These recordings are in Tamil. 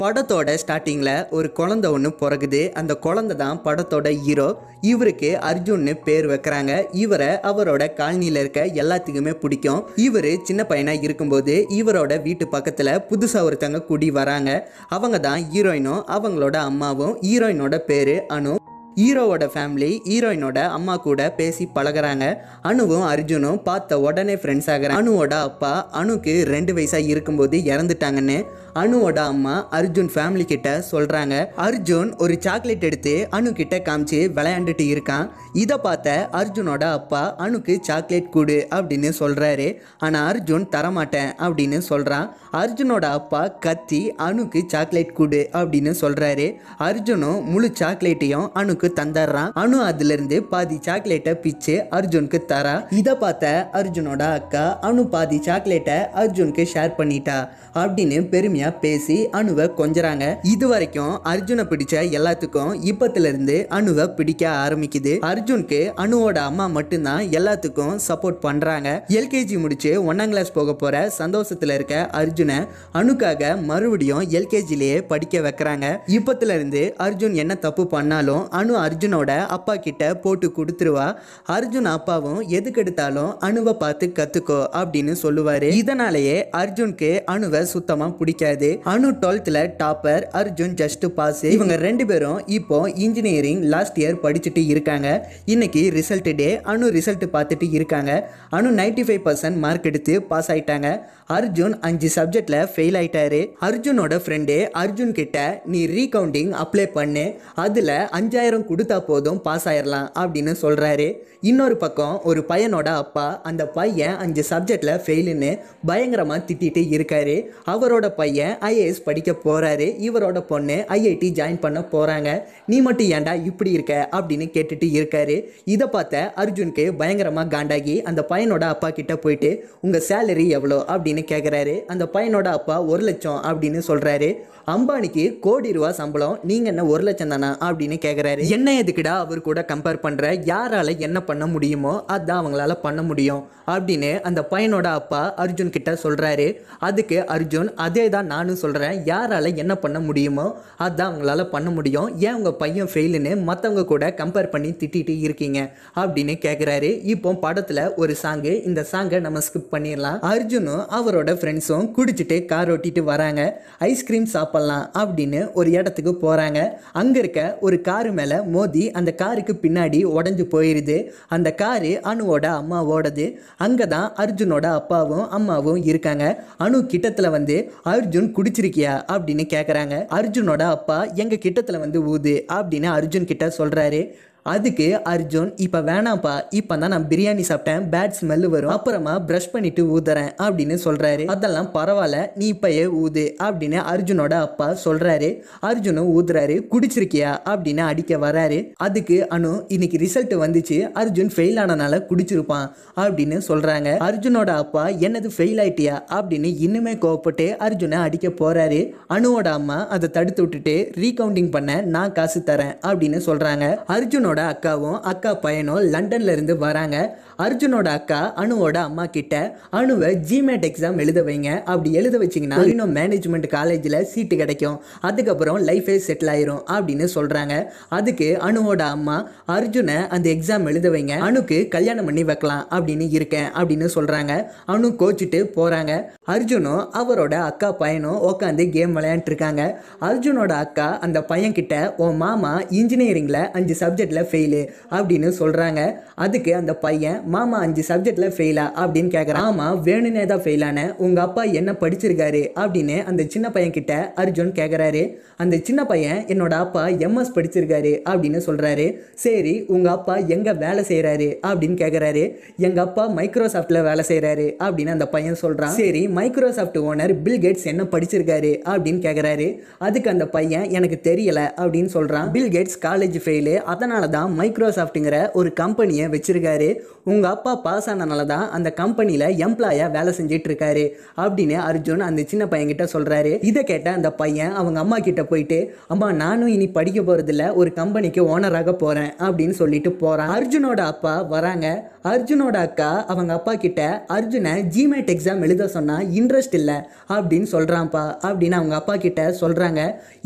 படத்தோட ஸ்டார்டிங்கில் ஒரு குழந்தை ஒன்று பிறகுது அந்த குழந்தை தான் படத்தோட ஹீரோ இவருக்கு அர்ஜுன்னு பேர் வைக்கிறாங்க. இவரை அவரோட காலனியில் இருக்க எல்லாத்துக்குமே பிடிக்கும். இவர் சின்ன பையனாக இருக்கும்போது இவரோட வீட்டு பக்கத்தில் புதுசாக ஒருத்தவங்க குடி வராங்க. அவங்க தான் ஹீரோயினும் அவங்களோட அம்மாவும் ஹீரோயினோட பேர் அனு. ஹீரோவோட ஃபேமிலி ஹீரோயினோட அம்மா கூட பேசி பழகுறாங்க. அனுவும் அர்ஜுனும் பார்த்த உடனே ஃப்ரெண்ட்ஸ் ஆகிறாங்க. அனுவோட அப்பா அணுக்கு ரெண்டு வயசாக இருக்கும்போது இறந்துட்டாங்கன்னு அனுவோட அம்மா அர்ஜுன் ஃபேமிலி கிட்ட சொல்கிறாங்க அர்ஜுன் ஒரு சாக்லேட் எடுத்து அணு கிட்ட காமிச்சு விளையாண்டுட்டு இருக்கான். இதை பார்த்த அர்ஜுனோட அப்பா அணுக்கு சாக்லேட் கொடு அப்படின்னு சொல்கிறாரு ஆனால் அர்ஜுன் தரமாட்டேன் அப்படின்னு சொல்கிறான் அர்ஜுனோட அப்பா கத்தி அணுக்கு சாக்லேட் கொடு அப்படின்னு சொல்கிறாரு அர்ஜுனும் முழு சாக்லேட்டையும் அணுக்கு தந்துடுறான். அனு அதுலேருந்து பாதி சாக்லேட்டை பிச்சு அர்ஜுனுக்கு தரா. இதை பார்த்த அர்ஜுனோட அக்கா அனு பாதி சாக்லேட்டை அர்ஜுனுக்கு ஷேர் பண்ணிட்டா அப்படின்னு பெருமையா பேசி அணுவை கொஞ்சறாங்க. இது வரைக்கும் அர்ஜுனை பிடிச்ச எல்லாத்துக்கும் இப்பத்துல இருந்து அணுவை பிடிக்க ஆரம்பிக்குது. அர்ஜுனுக்கு அணுவோட அம்மா மட்டும்தான் எல்லாத்துக்கும் சப்போர்ட் பண்றாங்க. எல்கேஜி முடிச்சு ஒன்னாம் கிளாஸ் போக போற சந்தோஷத்துல இருக்க அர்ஜுனை அணுக்காக மறுபடியும் எல்கேஜிலேயே படிக்க வைக்கிறாங்க. இப்பத்துல இருந்து அர்ஜுன் என்ன தப்பு பண்ணாலும் அனு அர்ஜுனோட அப்பா கிட்ட போட்டு கொடுத்துருவா. அர்ஜுன் அப்பாவும் எதுக்கெடுத்தாலும் அணுவை பார்த்து கத்துக்கோ அப்படின்னு சொல்லுவாரு. இதனாலேயே அர்ஜுனுக்கு அணுவை சுத்தமா பிடிக்காது. அனு டுவெல்த்ல டாப்பர் அர்ஜுன் ஜஸ்ட் பாஸ் இவங்க ரெண்டு பேரும் இப்போ இன்ஜினியரிங் லாஸ்ட் இயர் படிச்சுட்டு இருக்காங்க. இன்னைக்கு ரிசல்ட் டே அனு ரிசல்ட் பார்த்துட்டு இருக்காங்க. Anu ninety five percent mark எடுத்து பாஸ் ஆயிட்டாங்க. அர்ஜுன் அஞ்சு சப்ஜெக்டில் ஃபெயில் ஆயிட்டாரு. அர்ஜுனோட ஃப்ரெண்டு அர்ஜுன் கிட்ட நீ ரீகவுண்டிங் அப்ளை பண்ணு. அதில் அஞ்சாயிரம் கொடுத்தா போதும் பாஸ் ஆயிடலாம் அப்படின்னு சொல்கிறாரு இன்னொரு பக்கம் ஒரு பையனோட அப்பா அந்த பையன் அஞ்சு சப்ஜெக்டில் ஃபெயிலுன்னு பயங்கரமாக திட்டிகிட்டு இருக்காரு. அவரோட பையன் ஐஏஎஸ் படிக்க போகிறாரு இவரோட பொண்ணு ஐஐடி ஜாயின் பண்ண போகிறாங்க நீ மட்டும் ஏன்டா இப்படி இருக்க? அப்படின்னு கேட்டுட்டு இருக்காரு. இதை பார்த்த அர்ஜுனுக்கு பயங்கரமாக காண்டாகி அந்த பையனோட அப்பா கிட்ட போயிட்டு உங்கள் சேலரி எவ்வளோ? அப்படின்னு கேட்குறாரு அந்த பையனோட அப்பா ஒரு லட்சம் அப்படின்னு சொல்றாரு. அம்பானிக்கு கோடி ரூபா சம்பளம் நீங்கள் என்ன ஒரு லட்சம் தானா? அப்படின்னு கேட்குறாரு என்ன எதுக்குடா அவர் கூட கம்பேர் பண்ணுற யாரால என்ன பண்ண முடியுமோ அதான் அவங்களால பண்ண முடியும் அப்படின்னு அந்த பையனோட அப்பா அர்ஜுன் கிட்ட சொல்கிறாரு அதுக்கு அர்ஜுன் அதே தான் நானும் சொல்கிறேன் யாரால் என்ன பண்ண முடியுமோ அதான் அவங்களால பண்ண முடியும். ஏன் உங்கள் பையன் ஃபெயிலுன்னு மற்றவங்க கூட கம்பேர் பண்ணி திட்டிட்டு இருக்கீங்க? அப்படின்னு கேட்குறாரு இப்போ படத்தில் ஒரு சாங்கு இந்த சாங்கை நம்ம ஸ்கிப் பண்ணிடலாம். அர்ஜுனும் அவரோட ஃப்ரெண்ட்ஸும் குடிச்சிட்டு கார் ஓட்டிட்டு வராங்க. ஐஸ்கிரீம் சாப்பிட்லாம் அப்படின்னு ஒரு இடத்துக்கு போகிறாங்க அங்கே இருக்க ஒரு காரு மேலே மோதி அந்த காருக்கு பின்னாடி உடஞ்சு போயிடுது அந்த காரு அணுவோட அம்மாவோடது. அங்கே தான் அர்ஜுனோட அப்பாவும் அம்மாவும் இருக்காங்க. அணு கிட்டத்தில் வந்து அர்ஜுன் குடிச்சிருக்கியா? அப்படின்னு கேட்குறாங்க அர்ஜுனோட அப்பா எங்கள் கிட்டத்தில் வந்து ஊது அப்படின்னு அர்ஜுன் கிட்ட சொல்கிறாரு அதுக்கு அர்ஜுன் இப்போ வேணாம்ப்பா இப்போ தான் நான் பிரியாணி சாப்பிட்டேன் பேட் ஸ்மெல்லு வரும் அப்புறமா ப்ரஷ் பண்ணிட்டு ஊதுறேன் அப்படின்னு சொல்கிறாரு அதெல்லாம் பரவாயில்ல நீ இப்பயே ஊது அப்படின்னு அர்ஜுனோட அப்பா சொல்கிறாரு அர்ஜுனும் ஊதுறாரு குடிச்சிருக்கியா? அப்படின்னு அடிக்க வராரு அதுக்கு அனு இன்னைக்கு ரிசல்ட் வந்துச்சு அர்ஜுன் ஃபெயில் ஆனனால குடிச்சிருப்பான் அப்படின்னு சொல்கிறாங்க அர்ஜுனோட அப்பா என்னது ஃபெயில் ஆயிட்டியா? அப்படின்னு இன்னுமே கோவப்பட்டு அர்ஜுனை அடிக்க போகிறாரு அனுவோட அம்மா அதை தடுத்து விட்டுட்டு ரீகவுண்டிங் பண்ண நான் காசு தரேன் அப்படின்னு சொல்கிறாங்க அர்ஜுனோட அக்காவும் அக்கா பையனும் லண்டன்ல இருந்து வராங்க. அர்ஜுனோட அக்கா அனுவோட அம்மா கிட்ட அணுவை ஜிமேட் எக்ஸாம் எழுத வைங்க. அப்படி எழுத வச்சிங்கன்னா இன்னும் மேனேஜ்மெண்ட் காலேஜில் சீட்டு கிடைக்கும். அதுக்கப்புறம் லைஃபே செட்டில் ஆயிரும் அப்படின்னு சொல்கிறாங்க அதுக்கு அணுவோட அம்மா அர்ஜுனை அந்த எக்ஸாம் எழுத வைங்க. அணுக்கு கல்யாணம் பண்ணி வைக்கலாம் அப்படின்னு இருக்கேன் அப்படின்னு சொல்கிறாங்க அனு கோச்சிட்டு போகிறாங்க அர்ஜுனும் அவரோட அக்கா பையனும் உட்காந்து கேம் விளையாண்டுருக்காங்க. அர்ஜுனோட அக்கா அந்த பையன் கிட்ட உன் மாமா இன்ஜினியரிங்கில் அஞ்சு சப்ஜெக்டில் ஃபெயிலு அப்படின்னு சொல்கிறாங்க அதுக்கு அந்த பையன் மாமா அஞ்சு சப்ஜெக்ட்ல ஃபெயிலா அப்படின்னு கேட்குறான் ஆமா வேணும்னே தான் ஃபெயிலான உங்கள் உங்க அப்பா என்ன படிச்சிருக்காரு அப்படின்னு அந்த சின்ன பையன் கிட்ட அர்ஜுன் கேட்குறாரு அந்த சின்ன பையன் என்னோட அப்பா எம்எஸ் படிச்சிருக்காரு அப்படின்னு சொல்றாரு. சரி உங்க அப்பா எங்க வேலை செய்கிறாரு அப்படின்னு கேட்குறாரு எங்க அப்பா மைக்ரோசாஃப்ட்ல வேலை செய்கிறாரு அப்படின்னு அந்த பையன் சொல்றான். சரி மைக்ரோசாஃப்ட் ஓனர் பில் கேட்ஸ் என்ன படிச்சிருக்காரு அப்படின்னு கேட்குறாரு அதுக்கு அந்த பையன் எனக்கு தெரியல அப்படின்னு சொல்றான். பில் கேட்ஸ் காலேஜ் ஃபெயிலு அதனால தான் மைக்ரோசாஃப்ட்டுங்கிற ஒரு கம்பெனியை வச்சிருக்காரு. உங்கள் அப்பா பாஸ் ஆனனால தான் அந்த கம்பெனியில் எம்ப்ளாயாக வேலை செஞ்சுட்டு இருக்காரு அப்படின்னு அர்ஜுன் அந்த சின்ன பையன்கிட்ட சொல்கிறாரு இதை கேட்ட அந்த பையன் அவங்க அம்மா கிட்ட போயிட்டு அம்மா நானும் இனி படிக்க போகிறதில்ல ஒரு கம்பெனிக்கு ஓனராக போகிறேன் அப்படின்னு சொல்லிட்டு போகிறான் அர்ஜுனோட அப்பா வராங்க. அர்ஜுனோட அக்கா அவங்க அப்பா கிட்ட அர்ஜுனை ஜிமேட் எக்ஸாம் எழுத சொன்னால் இன்ட்ரெஸ்ட் இல்லை அப்படின்னு சொல்கிறான்ப்பா அப்படின்னு அவங்க அப்பா கிட்ட சொல்கிறாங்க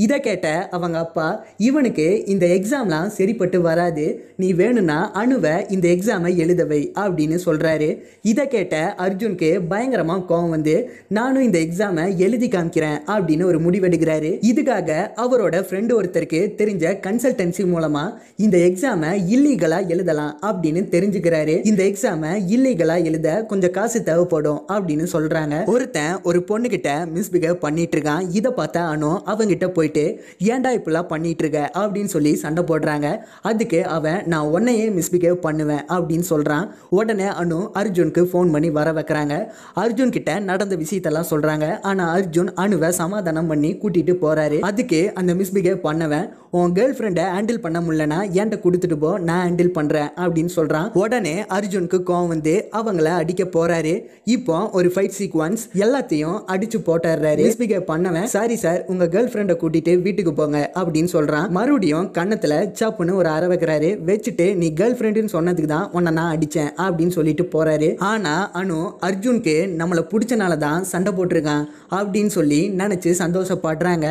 இதை கேட்ட அவங்க அப்பா இவனுக்கு இந்த எக்ஸாம்லாம் சரிப்பட்டு வராது. நீ வேணும்னா அணுவை இந்த எக்ஸாமை எழுதவை. அப்படின்னு சொல்கிறாரு இதை கேட்ட அர்ஜுனுக்கு பயங்கரமாக கோவம் வந்து நானும் இந்த எக்ஸாமை எழுதி காமிக்கிறேன் அப்படின்னு ஒரு முடிவெடுக்கிறாரு. இதுக்காக அவரோட ஃப்ரெண்டு ஒருத்தருக்கு தெரிஞ்ச கன்சல்டன்சி மூலமாக இந்த எக்ஸாமை இல்லீகலாக எழுதலாம் அப்படின்னு தெரிஞ்சுக்கிறாரு. இந்த எக்ஸாமை இல்லீகலாக எழுத கொஞ்சம் காசு தேவைப்படும் அப்படின்னு சொல்கிறாங்க ஒருத்தன் ஒரு பொண்ணுகிட்ட மிஸ்பிஹேவ் பண்ணிட்டு இருக்கான். இதை பார்த்தா அனு அவங்கிட்ட போயிட்டு ஏன்டா இப்படிலாம் பண்ணிட்டு இருக்க? அப்படின்னு சொல்லி சண்டை போடுறாங்க. அதுக்கு அவன் நான் உன்னையே மிஸ்பிஹேவ் பண்ணுவேன் அப்படின்னு சொல்கிறான் உடனே அனு அர்ஜுனுக்கு ஃபோன் பண்ணி வர வைக்கிறாங்க. அர்ஜுன் கிட்ட நடந்த விஷயத்தெல்லாம் சொல்கிறாங்க ஆனால் அர்ஜுன் அணுவை சமாதானம் பண்ணி கூட்டிகிட்டு போகிறாரு அதுக்கு அந்த மிஸ்பிகேவ் பண்ணவன் உன் கேர்ள் ஃப்ரெண்டை ஹேண்டில் பண்ண முடியலனா என்கிட்ட கொடுத்துட்டு போ நான் ஹேண்டில் பண்ணுறேன் அப்படின்னு சொல்கிறான் உடனே அர்ஜுனுக்கு கோவம் வந்து அவங்கள அடிக்க போகிறாரு இப்போ ஒரு ஃபைட் சீக்வன்ஸ் எல்லாத்தையும் அடிச்சு போட்டுறாரு. மிஸ்பிஹேவ் பண்ணவன் சாரி சார் உங்கள் கேர்ள் ஃப்ரெண்டை கூட்டிகிட்டு வீட்டுக்கு போங்க அப்படின்னு சொல்கிறான் மறுபடியும் கன்னத்தில் சப்புன்னு ஒரு அற வைக்கிறாரு. வச்சுட்டு நீ கேர்ள் ஃப்ரெண்டுன்னு சொன்னதுக்கு தான் உன்னை நான் பிடிச்சேன் அப்படின்னு சொல்லிட்டு போறாரு. ஆனா அனு அர்ஜுனுக்கு நம்மளை பிடிச்சனால தான் சண்டை போட்டிருக்கான் அப்படின்னு சொல்லி நினைச்சு சந்தோஷப்படுறாங்க.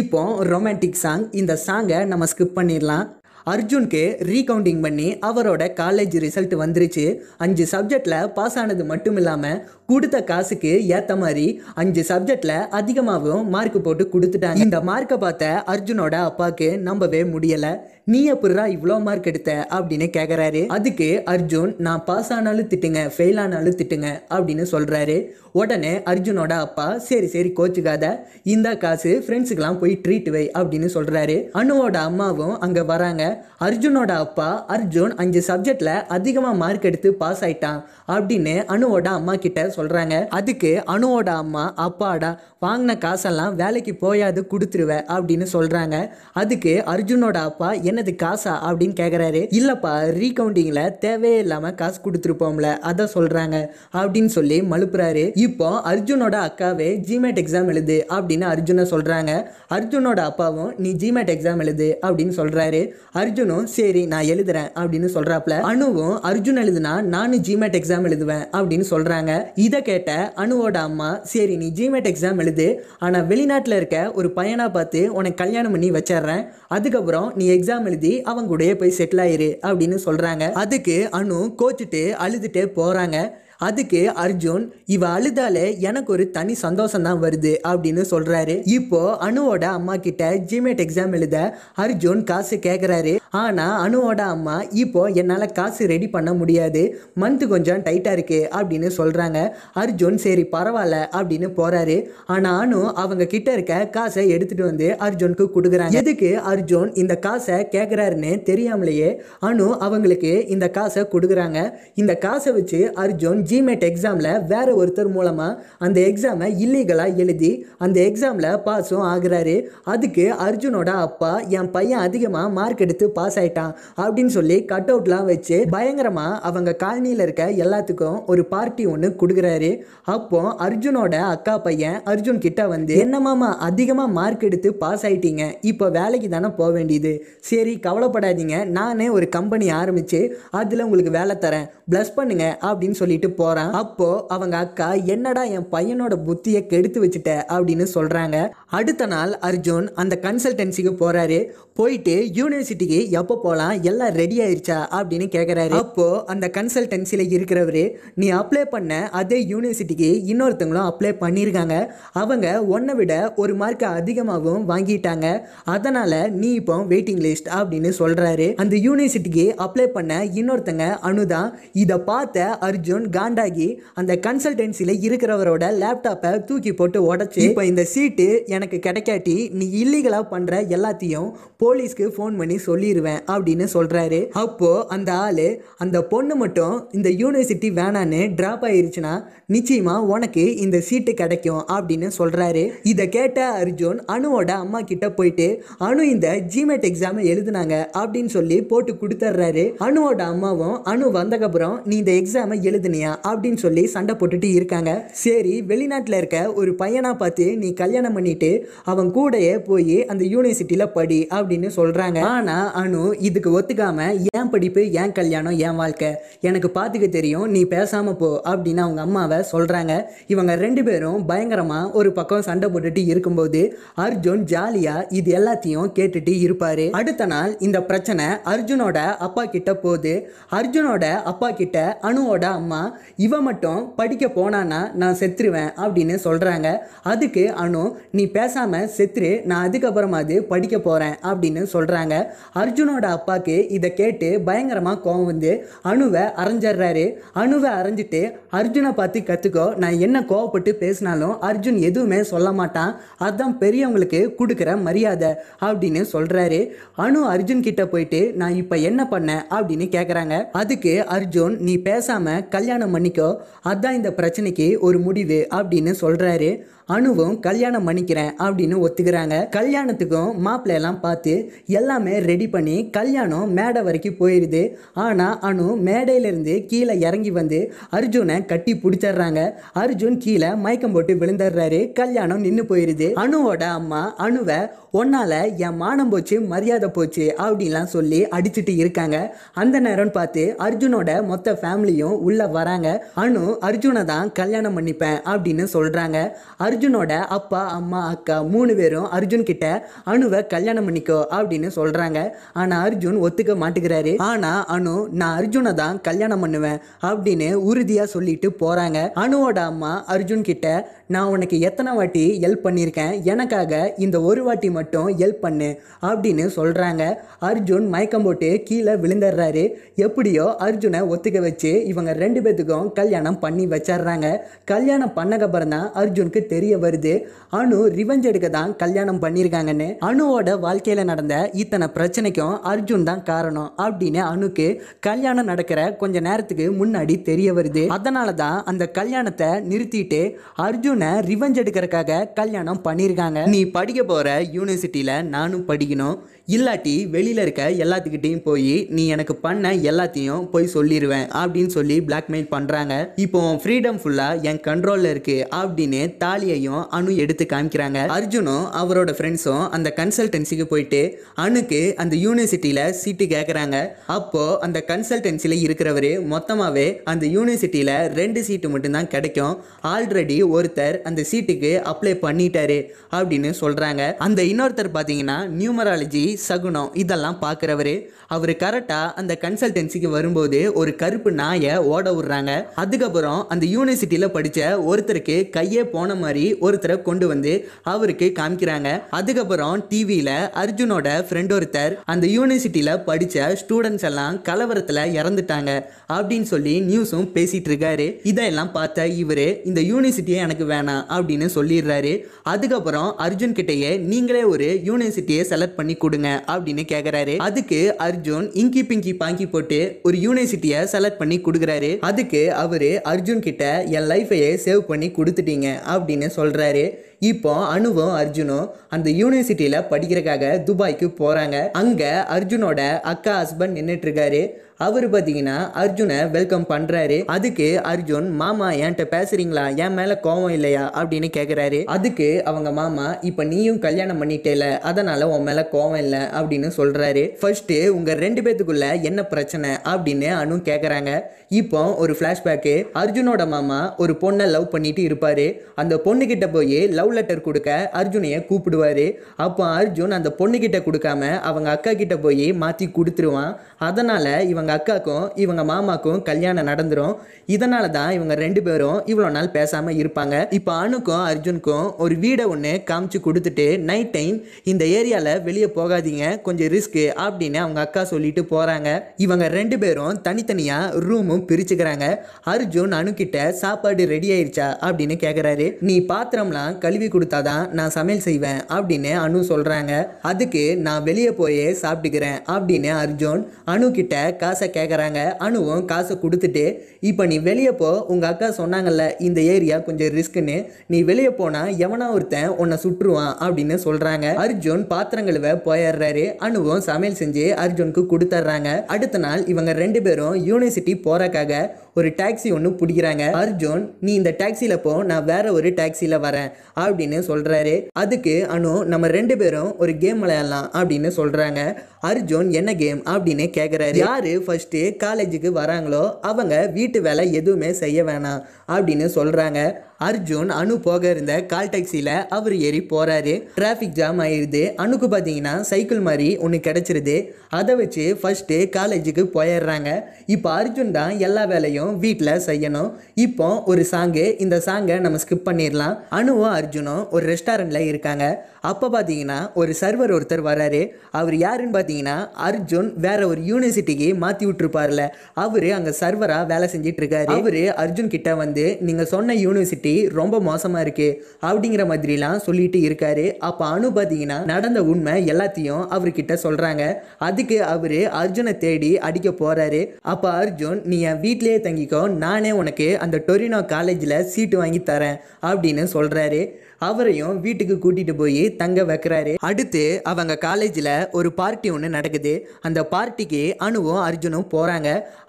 இப்போ ரொமான்டிக் சாங் இந்த சாங்கை நம்ம ஸ்கிப் பண்ணிடலாம். அர்ஜுனுக்கு ரீகவுண்டிங் பண்ணி அவரோட காலேஜ் ரிசல்ட் வந்துருச்சு. அஞ்சு சப்ஜெக்டில் பாஸ் ஆனது மட்டும் இல்லாமல் கொடுத்த காசுக்கு ஏற்ற மாதிரி அஞ்சு சப்ஜெக்டில் அதிகமாகவும் மார்க் போட்டு கொடுத்துட்டாங்க. இந்த மார்க்கை பார்த்த அர்ஜுனோட அப்பாவுக்கு நம்பவே முடியலை. நீ எப்படிரா இவ்வளோ மார்க் எடுத்த? அப்படின்னு கேட்குறாரு அதுக்கு அர்ஜுன் நான் பாஸ் ஆனாலும் திட்டுங்க ஃபெயில் ஆனாலும் திட்டுங்க அப்படின்னு சொல்கிறாரு உடனே அர்ஜுனோட அப்பா சரி சரி கோச்சுக்காத. இந்த காசு ஃப்ரெண்ட்ஸுக்கெல்லாம் போய் ட்ரீட் வை அப்படின்னு சொல்கிறாரு அனுவோட அம்மாவும் அங்கே வராங்க. அர்ஜுனோட அப்பா அர்ஜுன் அஞ்சு சப்ஜெக்டில் அதிகமாக மார்க் எடுத்து பாஸ் ஆயிட்டான் அப்படின்னு அனுவோட அம்மா கிட்ட சொல்கிறாங்க அதுக்கு அனுவோட அம்மா அப்பாடா வாங்கின காசெல்லாம் வேலைக்கு போயாது கொடுத்துருவ அப்படின்னு சொல்கிறாங்க அதுக்கு அர்ஜுனோட அப்பா என்னது காசா? அப்படின்னு கேட்குறாரு இல்லைப்பா ரீகவுண்டிங்கில் தேவையே இல்லாமல் காசு கொடுத்துருப்போம்ல அதை சொல்கிறாங்க அப்படின்னு சொல்லி மழுப்புறாரு இப்போ அர்ஜுனோட அக்காவே ஜிமேட் எக்ஸாம் எழுது அப்படின்னு அர்ஜுனை சொல்கிறாங்க அர்ஜுனோட அப்பாவும் நீ ஜிமேட் எக்ஸாம் எழுது அப்படின்னு சொல்கிறாரு அர்ஜுனும் சரி நான் எழுதுறேன் அப்படின்னு சொல்றாப்ல. அனுவும் அர்ஜுன் எழுதுனா நானும் ஜிமேட் எக்ஸாம் எழுதுவேன் அப்படின்னு சொல்கிறாங்க இதை கேட்ட அனுவோட அம்மா சரி நீ ஜிமேட் எக்ஸாம் எழுது. ஆனால் வெளிநாட்டில் இருக்க ஒரு பையனா பார்த்து உனக்கு கல்யாணம் பண்ணி வச்சிடுறேன். அதுக்கப்புறம் நீ எக்ஸாம் எழுதி அவங்க கூடயே போய் செட்டில் ஆயிரு அப்படின்னு சொல்கிறாங்க அதுக்கு அனு கோச்சிட்டு அழுதுட்டே போகிறாங்க அதுக்கு அர்ஜுன் இவ அழுதாலே எனக்கு ஒரு தனி சந்தோஷம் தான் வருது அப்படின்னு சொல்றாரு. இப்போ அணுவோட அம்மா கிட்ட ஜிமேட் எக்ஸாம் எழுத அர்ஜுன் காசு கேட்குறாரு ஆனால் அனுவோட அம்மா இப்போ என்னால் காசு ரெடி பண்ண முடியாது. மந்த்து கொஞ்சம் டைட்டாக இருக்கு அப்படின்னு சொல்கிறாங்க அர்ஜுன் சரி பரவாயில்ல அப்படின்னு போகிறாரு ஆனால் அனு அவங்க கிட்ட இருக்க காசை எடுத்துகிட்டு வந்து அர்ஜுனுக்கு கொடுக்குறாங்க. எதுக்கு அர்ஜுன் இந்த காசை கேட்குறாருன்னு தெரியாமலேயே அனு அவங்களுக்கு இந்த காசை கொடுக்குறாங்க. இந்த காசை வச்சு அர்ஜுன் ஜிமேட் எக்ஸாமில் வேற ஒருத்தர் மூலமாக அந்த எக்ஸாமை இல்லீகலாக எழுதி அந்த எக்ஸாமில் பாஸும் ஆகுறாரு. அதுக்கு அர்ஜுனோட அப்பா என் பையன் அதிகமாக மார்க் எடுத்து பாஸ் ஆயிட்டான் அப்படின்னு சொல்லி கட் அவுட்லாம் வச்சு பயங்கரமாக அவங்க காலனியில் இருக்க எல்லாத்துக்கும் ஒரு பார்ட்டி ஒன்று கொடுக்குறாரு. அப்போ அர்ஜுனோட அக்கா பையன் அர்ஜுன் கிட்ட வந்து என்னமாமா அதிகமாக மார்க் எடுத்து பாஸ் ஆயிட்டீங்க. இப்போ வேலைக்கு தானே போக வேண்டியது. சரி கவலைப்படாதீங்க. நானே ஒரு கம்பெனி ஆரம்பிச்சு அதில் உங்களுக்கு வேலை தரேன். ப்ளஸ் பண்ணுங்க அப்படின்னு சொல்லிட்டு போகிறான் அப்போ அவங்க அக்கா என்னடா என் பையனோட புத்தியை கெடுத்து வச்சுட்ட? அப்படின்னு சொல்கிறாங்க அடுத்த நாள் அர்ஜுன் அந்த கன்சல்டன்சிக்கு போகிறாரு போயிட்டு யூனிவர்சிட்டிக்கு எப்போ போகலாம் எல்லாம் ரெடி ஆயிடுச்சா அப்படின்னு கேட்குறாரு அப்போது அந்த கன்சல்டன்சியில் இருக்கிறவர் நீ அப்ளை பண்ண அதே யூனிவர்சிட்டிக்கு இன்னொருத்தவங்களும் அப்ளை பண்ணியிருக்காங்க. அவங்க ஒன்றை விட ஒரு மார்க் அதிகமாகவும் வாங்கிட்டாங்க. அதனால் நீ இப்போ வெயிட்டிங் லிஸ்ட் அப்படின்னு சொல்கிறாரு அந்த யூனிவர்சிட்டிக்கு அப்ளை பண்ண இன்னொருத்தங்க அனுதா. இதை பார்த்த அர்ஜுன் காண்டாகி அந்த கன்சல்டன்சியில் இருக்கிறவரோட லேப்டாப்பை தூக்கி போட்டு உடச்சி இப்போ இந்த சீட்டு எனக்கு கிடைக்காட்டி நீ இல்லீகலாக பண்ணுற எல்லாத்தையும் போ போலீஸ்க்கு ஃபோன் பண்ணி சொல்லிடுவேன் அப்படின்னு சொல்கிறாரு அப்போ அந்த ஆள் அந்த பொண்ணு மட்டும் இந்த யூனிவர்சிட்டி வேணான்னு ட்ராப் ஆயிருச்சுன்னா நிச்சயமாக உனக்கு இந்த சீட்டு கிடைக்கும் அப்படின்னு சொல்கிறாரு இதை கேட்ட அர்ஜுன் அணுவோட அம்மா கிட்ட போயிட்டு அணு இந்த ஜிமெட் எக்ஸாமை எழுதுனாங்க அப்படின்னு சொல்லி போட்டு கொடுத்துட்றாரு அணுவோட அம்மாவும் அணு வந்தக்கப்புறம் நீ இந்த எக்ஸாமை எழுதுனியா? அப்படின்னு சொல்லி சண்டை போட்டுட்டு இருக்காங்க. சரி வெளிநாட்டில் இருக்க ஒரு பையனாக பார்த்து நீ கல்யாணம் பண்ணிட்டு அவன் கூடயே போய் அந்த யூனிவர்சிட்டியில் படி அப்படின்னு அப்படின்னு சொல்கிறாங்க ஆனால் அனு இதுக்கு ஒத்துக்காம ஏன் படிப்பு ஏன் கல்யாணம் ஏன் வாழ்க்கை? எனக்கு பார்த்துக்க தெரியும் நீ பேசாமல் போ அப்படின்னு அவங்க அம்மாவை சொல்கிறாங்க இவங்க ரெண்டு பேரும் பயங்கரமாக ஒரு பக்கம் சண்டை போட்டுட்டு இருக்கும்போது அர்ஜுன் ஜாலியாக இது எல்லாத்தையும் கேட்டுட்டு இருப்பார். அடுத்த நாள் இந்த பிரச்சனை அர்ஜுனோட அப்பா கிட்ட போகுது. அர்ஜுனோட அப்பா கிட்ட அணுவோட அம்மா இவ மட்டும் படிக்க போனான்னா நான் செத்துருவேன் அப்படின்னு சொல்கிறாங்க அதுக்கு அனு நீ பேசாமல் செத்துரு நான் அதுக்கப்புறமாவது படிக்க போகிறேன் அப்படின்னு அப்படின்னு சொல்றாங்க. அர்ஜுனோட அப்பாவுக்கு இதை கேட்டு பயங்கரமாக கோவம் வந்து அணுவை அரைஞ்சிடுறாரு. அணுவை அரைஞ்சிட்டு அர்ஜுனை பார்த்து கற்றுக்கோ நான் என்ன கோவப்பட்டு பேசினாலும் அர்ஜுன் எதுவுமே சொல்ல மாட்டான். அதான் பெரியவங்களுக்கு கொடுக்குற மரியாதை அப்படின்னு சொல்றாரு. அணு அர்ஜுன் கிட்ட போயிட்டு நான் இப்போ என்ன பண்ணேன்? அப்படின்னு கேட்குறாங்க அதுக்கு அர்ஜுன் நீ பேசாமல் கல்யாணம் பண்ணிக்கோ. அதான் இந்த பிரச்சனைக்கு ஒரு முடிவு அப்படின்னு சொல்றாரு. அணுவும் கல்யாணம் பண்ணிக்கிறேன் அப்படின்னு ஒத்துக்கிறாங்க. கல்யாணத்துக்கும் மாப்பிள்ளையெல்லாம் பார்த்து பார்த்து எல்லாமே ரெடி பண்ணி கல்யாணம் மேடை வரைக்கும் போயிடுது ஆனால் அனு மேடையிலிருந்து கீழே இறங்கி வந்து அர்ஜுனை கட்டி பிடிச்சிடுறாங்க. அர்ஜுன் கீழே மயக்கம் போட்டு விழுந்துடுறாரு. கல்யாணம் நின்று போயிடுது அணுவோட அம்மா அணுவை உன்னால என் மானம் போச்சு மரியாதை போச்சு அப்படின்லாம் சொல்லி அடிச்சுட்டு இருக்காங்க. அந்த நேரம்னு பார்த்து அர்ஜுனோட மொத்த ஃபேமிலியும் உள்ள வராங்க. அனு அர்ஜுனை தான் கல்யாணம் பண்ணிப்பேன் அப்படின்னு சொல்றாங்க. அர்ஜுனோட அப்பா அம்மா அக்கா மூணு பேரும் அர்ஜுன் கிட்ட அணுவை கல்யாணம் பண்ணிக்கோ அப்படின்னு சொல்றாங்க. ஆனால் அர்ஜுன் ஒத்துக்க மாட்டுக்கிறாரு ஆனால் அனு நான் அர்ஜுனை தான் கல்யாணம் பண்ணுவேன் அப்படின்னு உறுதியாக சொல்லிட்டு போகிறாங்க அனுவோட அம்மா அர்ஜுன் கிட்ட நான் உனக்கு எத்தனை வாட்டி ஹெல்ப் பண்ணியிருக்கேன்? எனக்காக இந்த ஒரு வாட்டி மட்டும் ஹெல்ப் பண்ணு அப்படின்னு சொல்கிறாங்க அர்ஜுன் மயக்கம் போட்டு கீழே விழுந்துடுறாரு. எப்படியோ அர்ஜுனை ஒத்துக்க வச்சு இவங்க ரெண்டு பேத்துக்கும் கல்யாணம் பண்ணி வச்சிடுறாங்க. கல்யாணம் பண்ணக்கப்புறம் தான் அர்ஜுனுக்கு தெரிய வருது. அனு ரிவெஞ்ச் எடுக்க தான் கல்யாணம் பண்ணியிருக்காங்கன்னு. அணுவோட வாழ்க்கையில் நடந்த இத்தனை பிரச்சனைக்கும் அர்ஜுன் தான் காரணம் அப்படின்னு அணுக்கு கல்யாணம் நடக்கிற கொஞ்ச நேரத்துக்கு முன்னாடி தெரிய வருது. அதனால தான் அந்த கல்யாணத்தை நிறுத்திட்டு அர்ஜுன் ரிவெஞ்ச் எடுக்கிறதுக்காக கல்யாணம் பண்ணியிருக்காங்க நீ படிக்க போகிற யூனிவர்சிட்டியில் நானும் படிக்கணும். இல்லாட்டி வெளியில் இருக்க எல்லாத்துக்கிட்டையும் போய் நீ எனக்கு பண்ண எல்லாத்தையும் போய் சொல்லிடுவேன் அப்படின்னு சொல்லி பிளாக்மெயில் பண்ணுறாங்க இப்போ ஃப்ரீடம் ஃபுல்லாக என் கண்ட்ரோலில் இருக்குது அப்படின்னு தாலியையும் அணு எடுத்து காமிக்கிறாங்க. அர்ஜுனும் அவரோட ஃப்ரெண்ட்ஸும் அந்த கன்சல்டன்சிக்கு போயிட்டு அணுக்கு அந்த யூனிவர்சிட்டியில் சீட்டு கேட்குறாங்க அப்போது அந்த கன்சல்டன்சியில் இருக்கிறவர் மொத்தமாகவே அந்த யூனிவர்சிட்டியில் ரெண்டு சீட்டு மட்டும்தான் கிடைக்கும். ஆல்ரெடி ஒருத்தர் அந்த சீட்டுக்கு அப்ளை பண்ணிட்டாரு அப்படின்னு சொல்கிறாங்க அந்த இன்னொருத்தர் பார்த்தீங்கன்னா நியூமராலஜி சகுனம் இதெல்லாம் பார்க்குறவர் அவர் கரெக்டாக அந்த கன்சல்டன்சிக்கு வரும்போது ஒரு கருப்பு நாயை ஓட விடுறாங்க. அதுக்கப்புறம் அந்த யூனிவர்சிட்டியில் படித்த ஒருத்தருக்கு கையே போன மாதிரி ஒருத்தரை கொண்டு வந்து அவருக்கு காமிக்கிறாங்க. அதுக்கப்புறம் டிவியில் அர்ஜுனோட ஃப்ரெண்ட் ஒருத்தர் அந்த யூனிவர்சிட்டியில் படித்த ஸ்டூடெண்ட்ஸ் எல்லாம் கலவரத்தில் இறந்துட்டாங்க அப்படின்னு சொல்லி நியூஸும் பேசிகிட்டு இருக்காரு. இதெல்லாம் பார்த்த இவர் இந்த யூனிவர்சிட்டியே எனக்கு வேணாம் அப்படின்னு சொல்லிடுறாரு. அதுக்கப்புறம் அர்ஜுன் கிட்டேயே நீங்களே ஒரு யூனிவர்சிட்டியை செலக்ட் பண்ணி கொடுங்க அப்படின்னு கேக்குறாரு. அதுக்கு அர்ஜுன் இங்கி பிங்கி பாங்கி போட்டு ஒரு யூனிவர்சிட்டியை செலக்ட் பண்ணி கொடுக்குறாரு. அதுக்கு அவரு அர்ஜுன் கிட்ட என் லைஃபையே சேவ் பண்ணி கொடுத்துட்டீங்க அப்படின்னு சொல்றாரு. இப்போ அனுவும் அர்ஜுனும் அந்த யூனிவர்சிட்டியில் படிக்கிறதுக்காக துபாய்க்கு போகிறாங்க அங்கே அர்ஜுனோட அக்கா ஹஸ்பண்ட் நின்றுட்டு இருக்காரு அவர் பார்த்தீங்கன்னா அர்ஜுனை வெல்கம் பண்ணுறாரு அதுக்கு அர்ஜுன் மாமா என்கிட்ட பேசுறீங்களா? என் மேலே கோவம் இல்லையா? அப்படின்னு கேட்குறாரு அதுக்கு அவங்க மாமா இப்போ நீயும் கல்யாணம் பண்ணிட்டேல. அதனால் உன் மேலே கோவம் இல்லை. அப்படின்னு சொல்கிறாரு ஃபர்ஸ்ட்டு உங்கள் ரெண்டு பேத்துக்குள்ள என்ன பிரச்சனை? அப்படின்னு அனு கேட்குறாங்க இப்போ ஒரு ஃப்ளாஷ்பேக்கு அர்ஜுனோட மாமா ஒரு பொண்ணை லவ் பண்ணிட்டு இருப்பார். அந்த பொண்ணுக்கிட்ட போய் லவ் லெட்டர் கொடுக்க அர்ஜுனையை கூப்பிடுவாரு. அப்போ அர்ஜுன் அந்த பொண்ணுக்கிட்ட கொடுக்காம அவங்க அக்கா கிட்ட போய் மாற்றி கொடுத்துருவான். அதனால் இவங்க அக்காக்கும் இவங்க மாமாக்கும் கல்யாணம் நடந்துடும் இதனால தான் இவங்க ரெண்டு பேரும் இவ்வளோ நாள் பேசாமல் இருப்பாங்க. இப்போ அனுக்கும் அர்ஜுனுக்கும் ஒரு வீடை ஒன்று காமிச்சு கொடுத்துட்டு நைட் டைம் இந்த ஏரியாவில் வெளியே போகாதீங்க கொஞ்சம் ரிஸ்க்கு அப்படின்னு அவங்க அக்கா சொல்லிட்டு போகிறாங்க இவங்க ரெண்டு பேரும் தனித்தனியாக ரூமும் பிரிச்சுக்கிறாங்க. அர்ஜுன் அணுக்கிட்ட சாப்பாடு ரெடி ஆயிடுச்சா அப்படின்னு கேட்குறாரு நீ பாத்திரம்லாம் கழுவி கொடுத்தாதான் நான் சமையல் செய்வேன் அப்படின்னு அனு சொல்கிறாங்க அதுக்கு நான் வெளியே போயே சாப்பிட்டுக்கிறேன் அப்படின்னு அர்ஜுன் அனு கிட்ட காசை கேட்குறாங்க அனுவும் காசை கொடுத்துட்டு இப்போ நீ வெளியே போ. உங்கள் அக்கா சொன்னாங்கல்ல இந்த ஏரியா கொஞ்சம் ரிஸ்க்குன்னு. நீ வெளியே போனால் எவனா ஒருத்தன் உன்னை சுற்றுவான் அப்படின்னு சொல்கிறாங்க அர்ஜுன் பாத்திரம் கழுவ போயிடுறாரு. அனுவும் சமையல் செஞ்சு அர்ஜுனுக்கு கொடுத்துட்றாங்க. அடுத்த நாள் இவங்க ரெண்டு பேரும் யூனிவர்சிட்டி போகிறக்காக ஒரு டாக்ஸி ஒன்று பிடிக்கிறாங்க. அர்ஜுன் நீ இந்த டாக்ஸியில் போ. நான் வேற ஒரு டாக்ஸியில் வரேன் அப்படின்னு சொல்கிறாரு அதுக்கு அனு நம்ம ரெண்டு பேரும் ஒரு கேம் விளையாடலாம் அப்படின்னு சொல்கிறாங்க அர்ஜுன் என்ன கேம் அப்படின்னு கேட்குறாரு யாரு ஃபஸ்ட்டு காலேஜுக்கு வராங்களோ அவங்க வீட்டு வேலை எதுவுமே செய்ய வேணாம் அப்படின்னு சொல்கிறாங்க அர்ஜுன் அனு போக இருந்த கால் டாக்ஸியில் அவர் ஏறி போகிறாரு டிராஃபிக் ஜாம் ஆயிடுது அணுக்கு பார்த்தீங்கன்னா சைக்கிள் மாதிரி ஒன்று கிடச்சிருது. அதை வச்சு ஃபஸ்ட்டு காலேஜுக்கு போயிடுறாங்க. இப்போ அர்ஜுன் தான் எல்லா வேலையும் வீட்டில் செய்யணும். இப்போ ஒரு சாங்கு இந்த சாங்கை நம்ம ஸ்கிப் பண்ணிடலாம். அனுவும் அர்ஜுனும் ஒரு ரெஸ்டாரண்ட்டில் இருக்காங்க. அப்போ பார்த்தீங்கன்னா ஒரு சர்வர் ஒருத்தர் வராரு. அவர் யாருன்னு பார்த்தீங்கன்னா அர்ஜுன் வேற ஒரு யூனிவர்சிட்டிக்கு மாற்றி விட்டுருப்பார்ல. அவர் அங்கே சர்வராக வேலை செஞ்சிட்ருக்காரு அவர் அர்ஜுன் கிட்ட வந்து நீங்கள் சொன்ன யூனிவர்சிட்டி ரொம்ப மோசமாக இருக்கு அப்படிங்கிற மாதிரிலாம் சொல்லிட்டு இருக்காரு. அப்போ அனு பார்த்தீங்கன்னா நடந்த உண்மை எல்லாத்தையும் அவர்கிட்ட சொல்கிறாங்க அதுக்கு அவர் அர்ஜுனை தேடி அடிக்க போகிறாரு அப்போ அர்ஜுன் நீ என் வீட்டிலேயே தங்கிக்கோ. நானே உனக்கு அந்த டொரினோ காலேஜில் சீட்டு வாங்கி தரேன் அப்படின்னு சொல்கிறாரு அவரையும் வீட்டுக்கு கூட்டிட்டு போய் தங்க வைக்கிறாரு. அடுத்து அவங்க காலேஜில் ஒரு பார்ட்டி ஒன்று நடக்குது. அந்த பார்ட்டிக்கு அனுவும் அர்ஜுனும் போகிறாங்க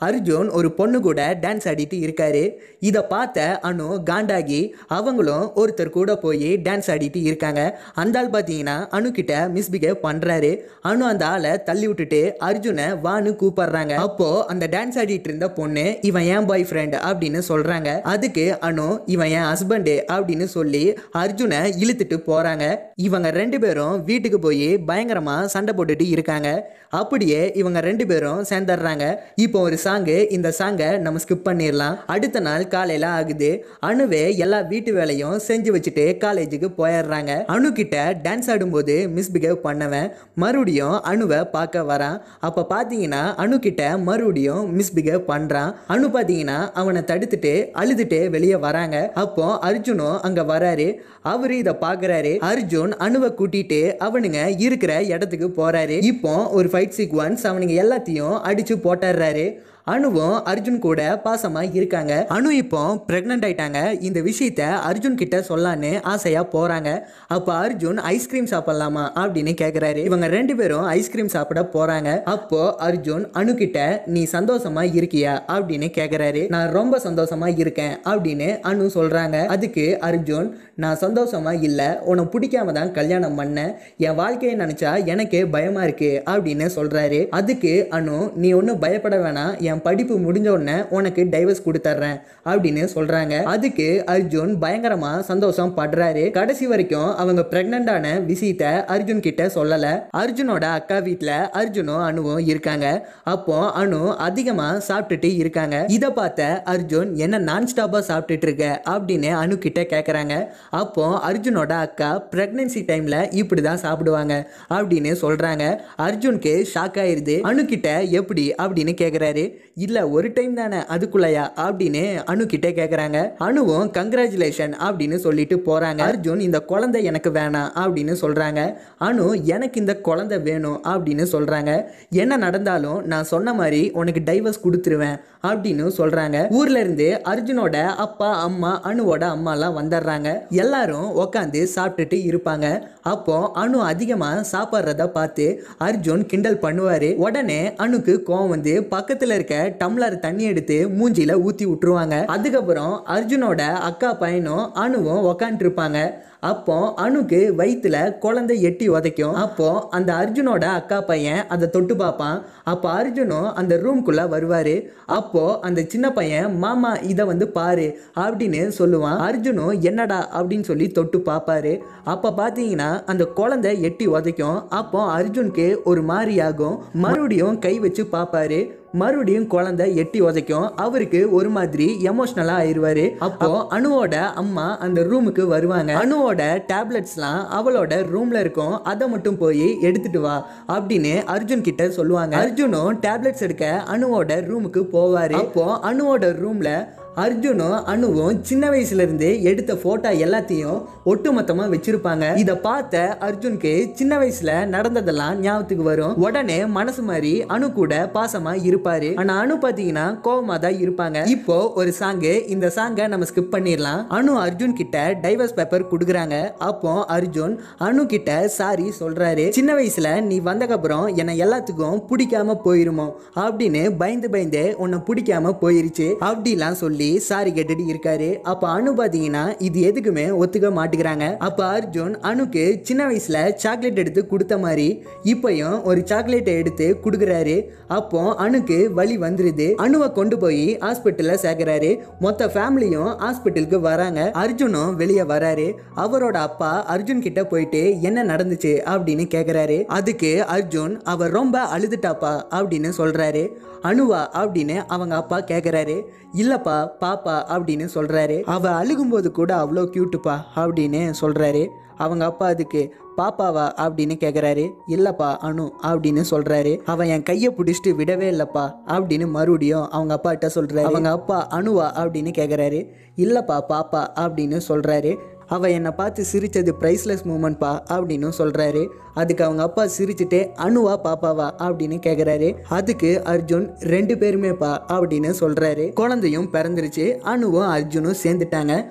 அர்ஜுன் ஒரு பொண்ணு கூட டான்ஸ் ஆடிட்டு இருக்காரு. இதை பார்த்த அனு காண்டாகி அவங்களும் ஒருத்தர் கூட போய் டான்ஸ் ஆடிட்டு இருக்காங்க. அந்த ஆள் பார்த்தீங்கன்னா அணுக்கிட்ட மிஸ்பிகே மிஸ்பிகேவ் பண்ணுறாரு அனு அந்த ஆளை தள்ளி விட்டுட்டு அர்ஜுனை வான்னு கூப்பிடுறாங்க. அப்போ அந்த டான்ஸ் ஆடிட்டு இருந்த பொண்ணு இவன் ஏன் பாய் ஃப்ரெண்ட் அப்படின்னு சொல்கிறாங்க அதுக்கு அனு இவன் என் ஹஸ்பண்டு அப்படின்னு சொல்லி அர்ஜுன் இழுத்துட்டு போறாங்க. இவங்க ரெண்டு பேரும் வீட்டுக்கு போய் பயங்கரமா சண்டை போட்டுட்டு இருக்காங்க. அப்படியே இவங்க ரெண்டு பேரும் சேர்ந்துடுறாங்க. இப்போ ஒரு சாங்கு இந்த சாங்கை நம்ம ஸ்கிப் பண்ணிடலாம். அடுத்த நாள் காலையில ஆகுது. அணுவே எல்லா வீட்டு வேலையும் செஞ்சு வச்சுட்டு காலேஜுக்கு போயிடுறாங்க. அணு கிட்ட டான்ஸ் ஆடும்போது மிஸ்பிஹேவ் பண்ணவன். மறுபடியும் அணுவை பார்க்க வரான். அப்போ பார்த்தீங்கன்னா அணு கிட்ட மறுபடியும் மிஸ்பிஹேவ் பண்ணுறான் அணு பார்த்தீங்கன்னா அவனை தடுத்துட்டு அழுதுட்டு வெளியே வராங்க. அப்போ அர்ஜுனும் அங்கே வராரு. அவரு இதை பார்க்குறாரு அர்ஜுன் அணுவை கூட்டிட்டு அவனுங்க இருக்கிற இடத்துக்கு போறாரு. இப்போ ஒரு ஃபைட் சீக்வன்ஸ் அவனுங்க எல்லாத்தையும் அடிச்சு போட்டுறாரு அணுவும் அர்ஜுன் கூட பாசமா இருக்காங்க. அணு இப்போ பிரெக்னென்ட் ஆயிட்டாங்க. இந்த விஷயத்த அர்ஜுன் கிட்ட சொல்லான்னு ஆசையா போறாங்க. அப்ப அர்ஜுன் ஐஸ்கிரீம் சாப்பிடலாமா அப்படின்னு கேக்குறாரு. இவங்க ரெண்டு பேரும் ஐஸ்கிரீம் சாப்பிட போறாங்க. அப்போ அர்ஜுன் அணு கிட்ட நீ சந்தோஷமா இருக்கியா? அப்படின்னு கேக்குறாரு. நான் ரொம்ப சந்தோஷமா இருக்கேன் அப்படின்னு அனு சொல்றாங்க. அதுக்கு அர்ஜுன் நான் சந்தோஷமா இல்ல. உனக்கு பிடிக்காம தான் கல்யாணம் பண்ணேன். என் வாழ்க்கையை நினைச்சா எனக்கே பயமா இருக்கு அப்படின்னு சொல்றாரு. அதுக்கு அனு நீ ஒன்றும் பயப்பட வேணாம். என் படிப்பு முடிஞ்ச உடனே உனக்கு டைவர்ஸ் கொடுத்துட்றேன் அப்படின்னு சொல்றாங்க. அதுக்கு அர்ஜுன் பயங்கரமா சந்தோஷம் படுறாரு. கடைசி வரைக்கும் அவங்க பிரெக்னண்டான விஷயத்த அர்ஜுன் கிட்ட சொல்லல. அர்ஜுனோட அக்கா வீட்டில் அர்ஜுனும் அணுவும் இருக்காங்க. அப்போ அணு அதிகமா சாப்பிட்டுட்டு இருக்காங்க. இதை பார்த்த அர்ஜுன் என்ன நான் ஸ்டாப்பா சாப்பிட்டுட்டு இருக்க? அப்படின்னு அணு கிட்ட கேட்குறாங்க அப்போ அர்ஜுனோட அக்கா பிரெக்னன்சி டைம்ல இப்படி தான் சாப்பிடுவாங்க அப்படின்னு சொல்றாங்க. அர்ஜுனுக்கு ஷாக் ஆயிருது. அணு கிட்ட எப்படி? அப்படின்னு கேட்குறாரு இல்லை ஒரு டைம் தானே அதுக்குள்ளயா? அப்படின்னு அணு கிட்டே கேட்குறாங்க அணுவும் கங்க்ராச்சுலேஷன் அப்படின்னு சொல்லிட்டு போகிறாங்க அர்ஜுன் இந்த குழந்தை எனக்கு வேணாம் அப்படின்னு சொல்கிறாங்க அணு எனக்கு இந்த குழந்தை வேணும் அப்படின்னு சொல்கிறாங்க என்ன நடந்தாலும் நான் சொன்ன மாதிரி உனக்கு டைவர்ஸ் கொடுத்துருவேன் அப்படின்னு சொல்கிறாங்க ஊர்லேருந்து அர்ஜுனோட அப்பா அம்மா அணுவோட அம்மாலாம் வந்துடுறாங்க எல்லாரும் உட்காந்து சாப்பிட்டுட்டு இருப்பாங்க. அப்போ அணு அதிகமாக சாப்பிட்றத பார்த்து அர்ஜுன் கிண்டல் பண்ணுவார். உடனே அணுக்கு கோவம் வந்து பக்கத்தில் இருக்க டம்ளர் தண்ணி எடுத்து மூஞ்சியில் ஊத்தி விட்டுருவாங்க. அதுக்கப்புறம் அர்ஜுனோட அக்கா பையனும் அணுவும் உக்காந்துருப்பாங்க. அப்போ அணுக்கு வயிற்றுல குழந்தை எட்டி உதைக்கும். அப்போ அந்த அர்ஜுனோட அக்கா பையன் அதை தொட்டு பார்ப்பான். அப்போ அர்ஜுனும் அந்த ரூம்குள்ள வருவாரு. அப்போ அந்த சின்ன பையன் மாமா இதை வந்து பாரு அப்படின்னு சொல்லுவான். அர்ஜுனும் என்னடா? அப்படின்னு சொல்லி தொட்டு பார்ப்பாரு. அப்போ பார்த்தீங்கன்னா அந்த குழந்தை எட்டி உதைக்கும். அப்போ அர்ஜுனுக்கு ஒரு மாதிரி ஆகும். மறுபடியும் கை வச்சு பார்ப்பாரு. மறுபடியும் குழந்தை எட்டி உதைக்கும். அவருக்கு ஒரு மாதிரி எமோஷனலா ஆயிருவாரு அப்போ அணுவோட அம்மா அந்த ரூமுக்கு வருவாங்க. அணுவோட டேப்லெட்ஸ்லாம் அவளோட ரூம்ல இருக்கும். அதை மட்டும் போய் எடுத்துட்டு வா அப்படின்னு அர்ஜுன் கிட்ட சொல்லுவாங்க. அர்ஜுனும் டேப்லெட்ஸ் எடுக்க அணுவோட ரூமுக்கு போவாரு. அப்போ அணுவோட ரூம்ல அர்ஜுனும் அணுவும் சின்ன வயசுலேருந்து எடுத்த போட்டோ எல்லாத்தையும் ஒட்டுமொத்தமா வச்சிருப்பாங்க. இத பார்த்த அர்ஜுனுக்கு சின்ன வயசுல நடந்ததெல்லாம் ஞாபகத்துக்கு வரும். உடனே மனசு மாதிரி அணு கூட பாசமா இருப்பாரு. ஆனா அணு பாத்தீங்கன்னா கோபமாக தான் இருப்பாங்க. இப்போ ஒரு சாங்கு இந்த சாங்கை நம்ம ஸ்கிப் பண்ணிடலாம். அணு அர்ஜுன் கிட்ட டைவர்ஸ் பேப்பர் கொடுக்குறாங்க. அப்போ அர்ஜுன் அணு கிட்ட சாரி சொல்றாரு. சின்ன வயசுல நீ வந்தக்கப்புறம் என்னை எல்லாத்துக்கும் பிடிக்காம போயிருமோ? அப்படின்னு பயந்து பயந்து உன்னை பிடிக்காம போயிருச்சு. அப்படிலாம் சொல்லி சாரி கேட்டுட்டு இருக்காரு. அப்ப அனு பாத்தீங்கன்னா இது எதுக்குமே ஒத்துக்க மாட்டுக்கிறாங்க அப்ப அர்ஜுன் அணுக்கு சின்ன வயசுல சாக்லேட் எடுத்து கொடுத்த மாதிரி இப்பயும் ஒரு சாக்லேட்டை எடுத்து கொடுக்குறாரு. அப்போ அணுக்கு வழி வந்துருது. அணுவை கொண்டு போய் ஹாஸ்பிட்டல்ல சேர்க்கிறாரு. மொத்த ஃபேமிலியும் ஹாஸ்பிட்டலுக்கு வராங்க. அர்ஜுனும் வெளியே வராரு. அவரோட அப்பா அர்ஜுன் கிட்ட போயிட்டு என்ன நடந்துச்சு? அப்படின்னு கேக்குறாரு. அதுக்கு அர்ஜுன் அவர் ரொம்ப அழுதுட்டாப்பா அப்படின்னு சொல்றாரு. அணுவா அப்படின்னு அவங்க அப்பா கேக்குறாரு. இல்லப்பா பாப்பா அப்படின்னு சொல்கிறாரு அவள் அழுகும்போது கூட அவ்வளோ க்யூட்டுப்பா அப்படின்னு சொல்கிறாரு அவங்க அப்பா அதுக்கு பாப்பாவா? அப்படின்னு கேட்குறாரு இல்லைப்பா அனு அப்படின்னு சொல்கிறாரு அவன் என் கையை பிடிச்சிட்டு விடவே இல்லைப்பா அப்படின்னு மறுபடியும் அவங்க அப்பாட்ட சொல்கிறாரு அவங்க அப்பா அணுவா அப்படின்னு கேட்குறாரு இல்லைப்பா பாப்பா அப்படின்னு சொல்கிறாரு அவள் என்னை பார்த்து சிரித்தது ப்ரைஸ்லெஸ் மூமெண்ட்ப்பா அப்படின்னு சொல்கிறாரு அதுக்கு அவங்க அப்பா சிரிச்சுட்டு அணுவா பாப்பாவா? அப்படின்னு கேட்குறாரு அதுக்கு அர்ஜுன் ரெண்டு பேருமேப்பா? அப்படின்னு சொல்கிறாரு குழந்தையும் பிறந்துருச்சு. அணுவும் அர்ஜுனும் சேர்ந்துட்டாங்க.